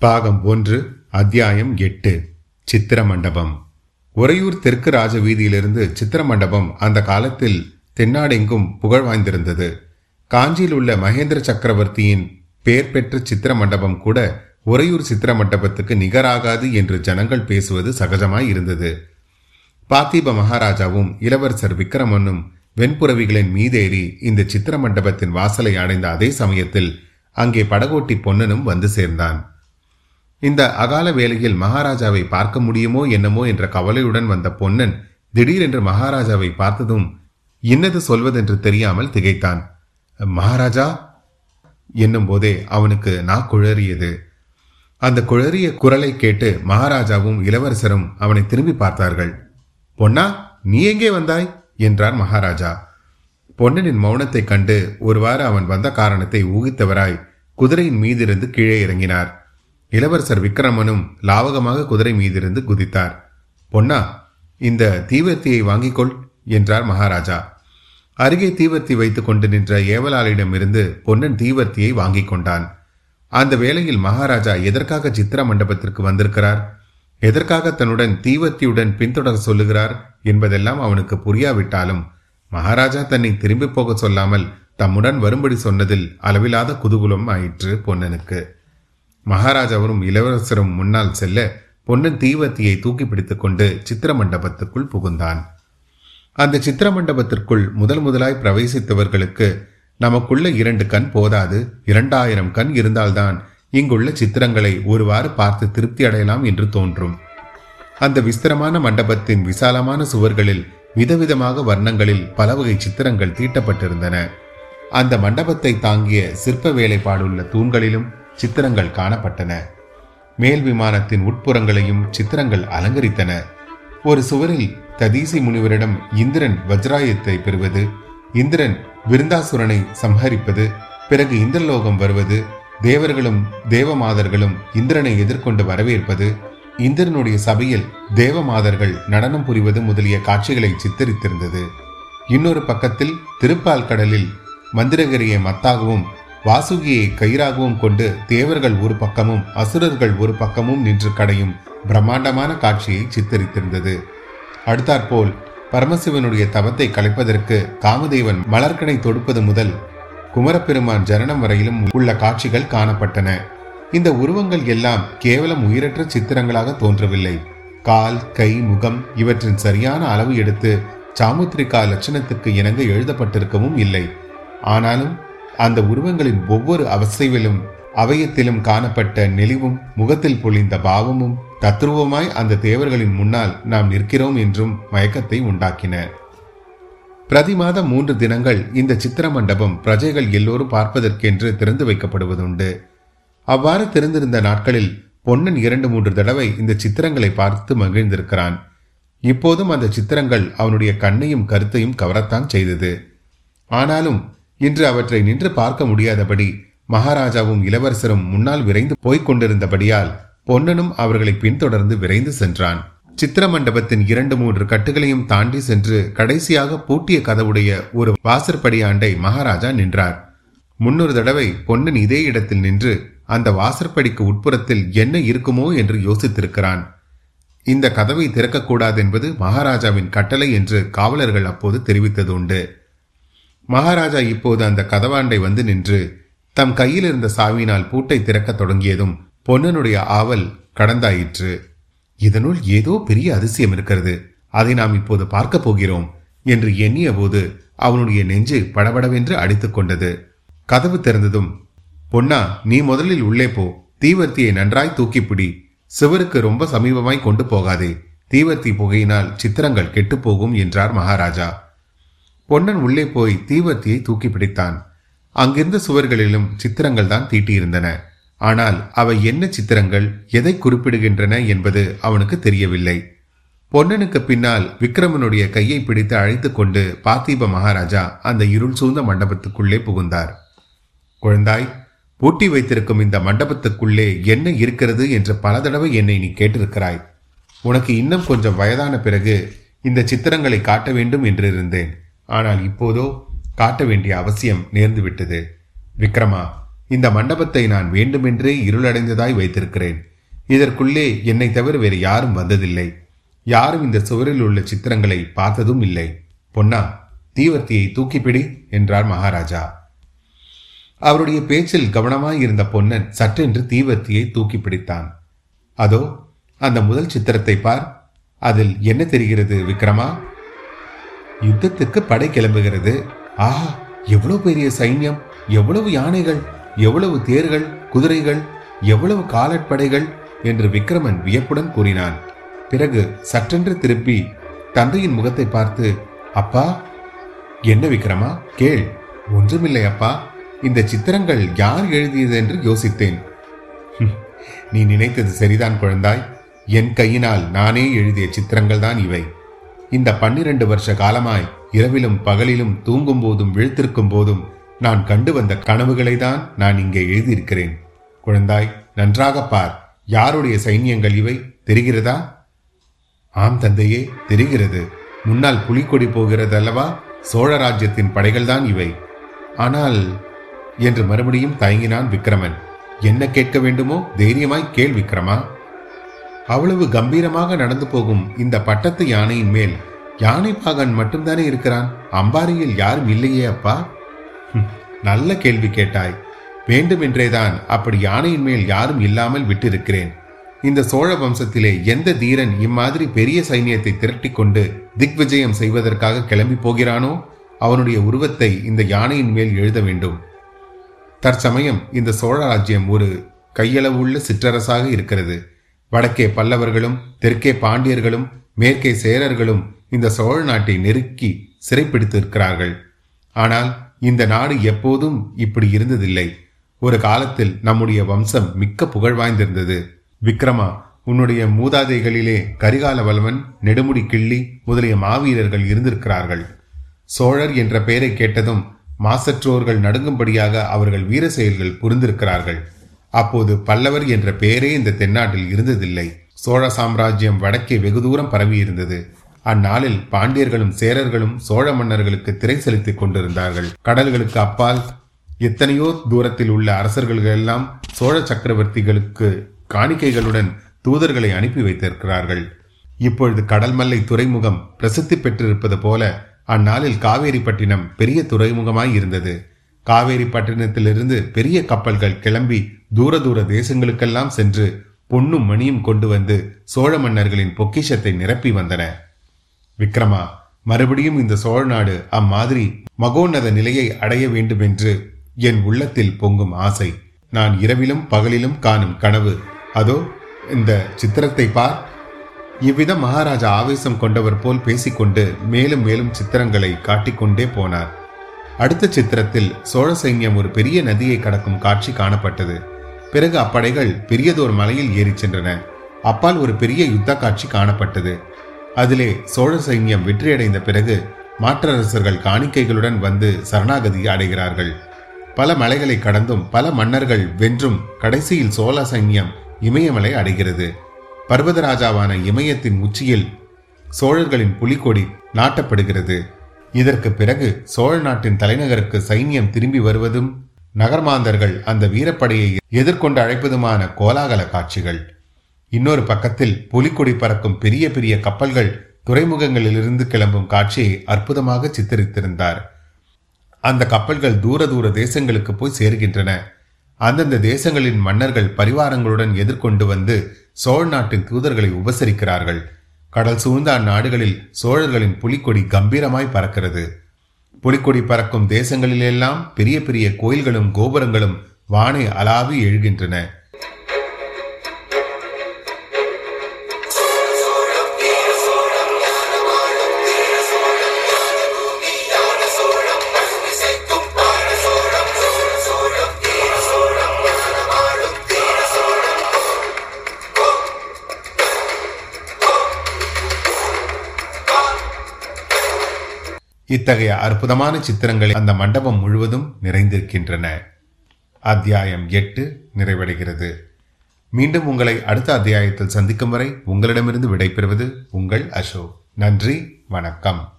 பாகம் ஒன்று அத்தியாயம் எட்டு சித்திர மண்டபம் உறையூர் தெற்கு ராஜ வீதியிலிருந்து சித்திர மண்டபம் அந்த காலத்தில் தென்னாடெங்கும் புகழ் வாய்ந்திருந்தது. காஞ்சியில் உள்ள மகேந்திர சக்கரவர்த்தியின் பெயர் பெற்ற சித்திர மண்டபம் கூட உறையூர் சித்திர மண்டபத்துக்கு நிகராகாது என்று ஜனங்கள் பேசுவது சகஜமாய் இருந்தது. பார்த்திப மகாராஜாவும் இளவரசர் விக்ரமனும் வெண்புறவிகளின் மீதேறி இந்த சித்திர மண்டபத்தின் வாசலை அடைந்த அதே சமயத்தில் அங்கே படகோட்டி பொன்னனும் வந்து சேர்ந்தான். இந்த அகால வேளையில் மகாராஜாவை பார்க்க முடியுமோ என்னமோ என்ற கவலையுடன் வந்த பொன்னன் திடீரென்று மகாராஜாவை பார்த்ததும் இன்னது சொல்வதென்று தெரியாமல் திகைத்தான். மகாராஜா என்னும் போதே அவனுக்கு நா குழறியது. அந்த குழறிய குரலை கேட்டு மகாராஜாவும் இளவரசரும் அவனை திரும்பி பார்த்தார்கள். பொன்னா நீ எங்கே வந்தாய்? என்றார் மகாராஜா. பொன்னனின் மௌனத்தைக் கண்டு ஒருவாறு அவன் வந்த காரணத்தை ஊகித்தவராய் குதிரையின் மீதிருந்து கீழே இறங்கினார். இளவரசர் விக்ரமனும் லாவகமாக குதிரை மீதிருந்து குதித்தார். பொன்னா இந்த தீவர்த்தியை வாங்கிக் கொள் என்றார் மகாராஜா. அருகே தீவர்த்தி வைத்துக் கொண்டு நின்ற ஏவலாளிடமிருந்து பொன்னன் தீவர்த்தியை வாங்கிக் கொண்டான். அந்த வேளையில் மகாராஜா எதற்காக சித்திர மண்டபத்திற்கு வந்திருக்கிறார்? எதற்காக தன்னுடன் தீவர்த்தியுடன் பின்தொடர சொல்லுகிறார் என்பதெல்லாம் அவனுக்கு புரியாவிட்டாலும் மகாராஜா தன்னை திரும்பி போக சொல்லாமல் தம்முடன் வரும்படி சொன்னதில் அளவிலாத குதூகுலம் ஆயிற்று பொன்னனுக்கு. மகாராஜாவரும் இளவரசரும் முன்னால் செல்ல பொன்னன் தீவத்தியை தூக்கி பிடித்துக் கொண்டு சித்திர மண்டபத்துக்குள் புகுந்தான். அந்த சித்திர மண்டபத்திற்குள் முதல் முதலாய் பிரவேசித்தவர்களுக்கு நமக்குள்ள இரண்டு கண் போதாது இரண்டாயிரம் கண் இருந்தால்தான் இங்குள்ள சித்திரங்களை ஒருவாறு பார்த்து திருப்தி அடையலாம் என்று தோன்றும். அந்த விஸ்திரமான மண்டபத்தின் விசாலமான சுவர்களில் விதவிதமாக வர்ணங்களில் பல வகை சித்திரங்கள் தீட்டப்பட்டிருந்தன. அந்த மண்டபத்தை தாங்கிய சிற்ப வேலைப்பாடுள்ள தூண்களிலும் சித்திரங்கள் காணப்பட்டன. மேல் விமானத்தின் உட்புறங்களையும் சித்திரங்கள் அலங்கரித்தன. ஒரு சுவரில் ததீசி முனிவரிடம் இந்திரன் வஜ்ராயத்தை பெறுவது இந்திரன் விருந்தாசுரனை சம்ஹரிப்பது பிறகு இந்திரலோகம் வருவது தேவர்களும் தேவமாதர்களும் இந்திரனை எதிர்கொண்டு வரவேற்பது இந்திரனுடைய சபையில் தேவமாதர்கள் நடனம் புரிவது முதலிய காட்சிகளை சித்தரித்திருந்தது. இன்னொரு பக்கத்தில் திருப்பால் கடலில் மந்திரகிரியை மத்தாகவும் வாசுகியை கயிறாகவும் கொண்டு தேவர்கள் ஒரு பக்கமும் அசுரர்கள் ஒரு பக்கமும் நின்று கடையும் பிரம்மாண்டமான காட்சியை சித்தரித்திருந்தது. அடுத்தாற்போல் பரமசிவனுடைய தவத்தை கலைப்பதற்கு காமதேவன் மலர்கனை தொடுப்பது முதல் குமரப்பெருமான் ஜனனம் வரையிலும் உள்ள காட்சிகள் காணப்பட்டன. இந்த உருவங்கள் எல்லாம் கேவலம் உயிரற்ற சித்திரங்களாக தோன்றவில்லை. கால் கை முகம் இவற்றின் சரியான அளவு எடுத்து சாமுத்திரிகா லட்சணத்துக்கு இணங்க எழுதப்பட்டிருக்கவும் இல்லை. ஆனாலும் அந்த உருவங்களின் ஒவ்வொரு அவசைவிலும் அவயத்திலும் காணப்பட்ட நெளிவும் முகத்தில் பொழிந்த பாவமும் தத்ருவமாய் அந்த தேவர்களின் முன்னால் நாம் நிற்கிறோம் என்றும் மயக்கத்தை உண்டாக்கின. பிரதி மாதம் மூன்று தினங்கள் இந்த சித்திர மண்டபம் பிரஜைகள் எல்லோரும் பார்ப்பதற்கென்று திறந்து வைக்கப்படுவதுண்டு. அவ்வாறு திறந்திருந்த நாட்களில் பொன்னன் இரண்டு மூன்று தடவை இந்த சித்திரங்களை பார்த்து மகிழ்ந்திருக்கிறான். இப்போதும் அந்த சித்திரங்கள் அவனுடைய கண்ணையும் கருத்தையும் கவரத்தான் செய்தது. ஆனாலும் இன்று அவற்றை நின்று பார்க்க முடியாதபடி மகாராஜாவும் இளவரசரும் முன்னால் விரைந்து போய்க் கொண்டிருந்தபடியால் பொன்னனும் அவர்களை பின்தொடர்ந்து விரைந்து சென்றான். சித்திர மண்டபத்தின் இரண்டு மூன்று கட்டுகளையும் தாண்டி சென்று கடைசியாக பூட்டிய கதவுடைய ஒரு வாசற்படியாண்டை மகாராஜா நின்றார். முன்னொரு தடவை பொன்னன் இதே இடத்தில் நின்று அந்த வாசற்படிக்கு உட்புறத்தில் என்ன இருக்குமோ என்று யோசித்திருக்கிறான். இந்த கதவை திறக்கக்கூடாது என்பது மகாராஜாவின் கட்டளை என்று காவலர்கள் அப்போது தெரிவித்தது உண்டு மகாராஜா இப்போது அந்த கதவாண்டை வந்து நின்று தம் கையில் இருந்த சாவியினால் பூட்டை திறக்கத் தொடங்கியதும் பொன்னனுடைய ஆவல் கடந்தாயிற்று. இதனுள் ஏதோ பெரிய அதிசயம் இருக்கிறது. அதை நாம் இப்போது பார்க்க போகிறோம் என்று எண்ணிய போது அவனுடைய நெஞ்சு படபடவென்று அடித்துக் கொண்டது. கதவு திறந்ததும் பொன்னா நீ முதலில் உள்ளே போ. தீவர்த்தியை நன்றாய் தூக்கிப்பிடி சிவருக்கு ரொம்ப சமீபமாய் கொண்டு போகாதே. தீவர்த்தி புகையினால் சித்திரங்கள் கெட்டுப்போகும் என்றார் மகாராஜா. பொன்னன் உள்ளே போய் தீவர்த்தியை தூக்கி பிடித்தான். அங்கிருந்த சுவர்களிலும் சித்திரங்கள் தான் தீட்டியிருந்தன. ஆனால் அவை என்ன சித்திரங்கள் எதை குறிப்பிடுகின்றன என்பது அவனுக்கு தெரியவில்லை. பொன்னனுக்கு பின்னால் விக்ரமனுடைய கையை பிடித்து அழைத்து கொண்டு பார்த்தீப மகாராஜா அந்த இருள் சூழ்ந்த மண்டபத்துக்குள்ளே புகுந்தார். குழந்தாய் பூட்டி வைத்திருக்கும் இந்த மண்டபத்துக்குள்ளே என்ன இருக்கிறது என்று பல தடவை என்னை நீ கேட்டிருக்கிறாய். உனக்கு இன்னும் கொஞ்சம் வயதான பிறகு இந்த சித்திரங்களை காட்ட வேண்டும் என்று இருந்தேன் ஆனால் இப்போதோ காட்ட வேண்டிய அவசியம் நேர்ந்துவிட்டது. விக்ரமா இந்த மண்டபத்தை நான் வேண்டுமென்றே இருளடைந்ததாய் வைத்திருக்கிறேன். இதற்குள்ளே என்னை தவிர வேறு யாரும் வந்ததில்லை. யாரும் இந்த சுவரில் உள்ள சித்திரங்களை பார்த்ததும் இல்லை. பொன்னா தீவர்த்தியை தூக்கிப்பிடி என்றார் மகாராஜா. அவருடைய பேச்சில் கவனமாய் இருந்த பொன்னன் சற்றென்று தீவர்த்தியை தூக்கி பிடித்தான். அதோ அந்த முதல் சித்திரத்தை பார். அதில் என்ன தெரிகிறது விக்ரமா? யுத்தத்துக்கு படை கிளம்புகிறது. ஆஹா எவ்வளவு பெரிய சைன்யம் எவ்வளவு யானைகள் எவ்வளவு தேர்கள் குதிரைகள் எவ்வளவு காலட்படைகள் என்று விக்ரமன் வியப்புடன் கூறினான். பிறகு சற்றென்று திருப்பி தந்தையின் முகத்தை பார்த்து அப்பா என்ன விக்ரமா கேள் ஒன்றுமில்லை அப்பா இந்த சித்திரங்கள் யார் எழுதியது என்று யோசித்தேன். நீ நினைத்தது சரிதான் குழந்தாய். என் கையினால் நானே எழுதிய சித்திரங்கள் தான் இவை. இந்த பன்னிரண்டு வருஷ காலமாய் இரவிலும் பகலிலும் தூங்கும் போதும் விழுத்திருக்கும் போதும் நான் கண்டு வந்த கனவுகளை தான் நான் இங்கே எழுதியிருக்கிறேன். குழந்தாய் நன்றாக பார். யாருடைய சைன்யங்கள் இவை? தெரிகிறதா? ஆம் தந்தையே தெரிகிறது. முன்னால் புலிக்கொடி போகிறது அல்லவா சோழ ராஜ்யத்தின் படைகள்தான் இவை. ஆனால் என்று மறுபடியும் தயங்கினான் விக்ரமன். என்ன கேட்க வேண்டுமோ? தைரியமாய் கேள் விக்ரமா. அவ்வளவு கம்பீரமாக நடந்து போகும் இந்த பட்டத்து யானையின் மேல் யானை பாகன் மட்டும்தானே இருக்கிறான்? அம்பாரியில் யாரும் இல்லையே அப்பா? நல்ல கேள்வி கேட்டாய். வேண்டுமென்றேதான் அப்படி யானையின் மேல் யாரும் இல்லாமல் விட்டிருக்கிறேன். இந்த சோழ வம்சத்திலே எந்த தீரன் இம்மாதிரி பெரிய சைன்யத்தை திரட்டி கொண்டு திக்விஜயம் செய்வதற்காக கிளம்பி போகிறானோ? அவனுடைய உருவத்தை இந்த யானையின் மேல் எழுத வேண்டும். தற்சமயம் இந்த சோழ ராஜ்யம் ஒரு கையளவுள்ள சிற்றரசாக இருக்கிறது. வடக்கே பல்லவர்களும் தெற்கே பாண்டியர்களும் மேற்கே சேரர்களும் இந்த சோழ நாட்டை நெருக்கி சிறைப்பிடித்திருக்கிறார்கள். ஆனால் இந்த நாடு எப்போதும் இப்படி இருந்ததில்லை. ஒரு காலத்தில் நம்முடைய வம்சம் மிக்க புகழ் வாய்ந்திருந்தது. விக்ரமா உன்னுடைய மூதாதைகளிலே கரிகால வல்வன் நெடுமுடி கிள்ளி முதலிய மாவீரர்கள் இருந்திருக்கிறார்கள். சோழர் என்ற பெயரை கேட்டதும் மாசற்றோர்கள் நடுங்கும்படியாக அவர்கள் வீர செயல்கள் புரிந்திருக்கிறார்கள். அப்போது பல்லவர் என்ற பெயரே இந்த தென்னாட்டில் இருந்ததில்லை. சோழ சாம்ராஜ்யம் வடக்கே வெகு தூரம் பரவியிருந்தது. அந்நாளில் பாண்டியர்களும் சேரர்களும் சோழ மன்னர்களுக்கு திரை செலுத்திக் கொண்டிருந்தார்கள். கடல்களுக்கு அப்பால் எத்தனையோ தூரத்தில் உள்ள அரசர்கள் எல்லாம் சோழ சக்கரவர்த்திகளுக்கு காணிக்கைகளுடன் தூதர்களை அனுப்பி வைத்திருக்கிறார்கள். இப்பொழுது கடல்மல்லை துறைமுகம் பிரசித்தி பெற்றிருப்பது போல அந்நாளில் காவேரிப்பட்டினம் பெரிய துறைமுகமாய் இருந்தது. காவேரிப்பட்டினத்திலிருந்து பெரிய கப்பல்கள் கிளம்பி தூர தூர தேசங்களுக்கெல்லாம் சென்று பொன்னும் மணியும் கொண்டு வந்து சோழ மன்னர்களின் பொக்கிஷத்தை நிரப்பி வந்தன. விக்ரமா மறுபடியும் இந்த சோழ நாடு அம்மாதிரி மகோன்னத நிலையை அடைய வேண்டும் என்று என் உள்ளத்தில் பொங்கும் ஆசை. நான் இரவிலும் பகலிலும் காணும் கனவு. அதோ இந்த சித்திரத்தை பார். இவ்விதம் மகாராஜா ஆவேசம் கொண்டவர் போல் பேசிக்கொண்டு மேலும் மேலும் சித்திரங்களை காட்டிக்கொண்டே போனார். அடுத்த சித்திரத்தில் சோழ சைன்யம் ஒரு பெரிய நதியை கடக்கும் காட்சி காணப்பட்டது. பிறகு அப்படைகள் பெரியதோர் மலையில் ஏறிச் சென்றன. அப்பால் ஒரு பெரிய யுத்த காட்சி காணப்பட்டது. அதிலே சோழ சைன்யம் வெற்றியடைந்த பிறகு மாற்றரசர்கள் காணிக்கைகளுடன் வந்து சரணாகதி அடைகிறார்கள். பல மலைகளை கடந்தும் பல மன்னர்கள் வென்றும் கடைசியில் சோழ சைன்யம் இமயமலை அடைகிறது. பர்வதராஜாவான இமயத்தின் உச்சியில் சோழர்களின் புலிக்கொடி நாட்டப்படுகிறது. இதற்கு பிறகு சோழ நாட்டின் தலைநகருக்கு சைன்யம் திரும்பி வருவதும் நகர்மாந்தர்கள் அந்த வீரப்படையை எதிர்கொண்டு அழைப்பதுமான கோலாகல காட்சிகள். இன்னொரு பக்கத்தில் புலிக்கொடி பறக்கும் பெரிய பெரிய கப்பல்கள் துறைமுகங்களிலிருந்து கிளம்பும் காட்சியை அற்புதமாக சித்தரித்திருந்தார். அந்த கப்பல்கள் தூர தூர தேசங்களுக்கு போய் சேர்கின்றன. அந்தந்த தேசங்களின் மன்னர்கள் பரிவாரங்களுடன் எதிர்கொண்டு வந்து சோழ நாட்டின் தூதர்களை உபசரிக்கிறார்கள். கடல் சூழ்ந்த அந்நாடுகளில் சோழர்களின் புலிக்கொடி கம்பீரமாய் பறக்கிறது. புலிக்கொடி பறக்கும் தேசங்களிலெல்லாம் பெரிய பெரிய கோயில்களும் கோபுரங்களும் வானை அலாவி எழுகின்றன. இத்தகைய அற்புதமான சித்திரங்களை அந்த மண்டபம் முழுவதும் நிறைந்திருக்கின்றன. அத்தியாயம் எட்டு நிறைவடைகிறது. மீண்டும் உங்களை அடுத்த அத்தியாயத்தில் சந்திக்கும் வரை உங்களிடமிருந்து விடைபெறுவது உங்கள் அசோக். நன்றி வணக்கம்.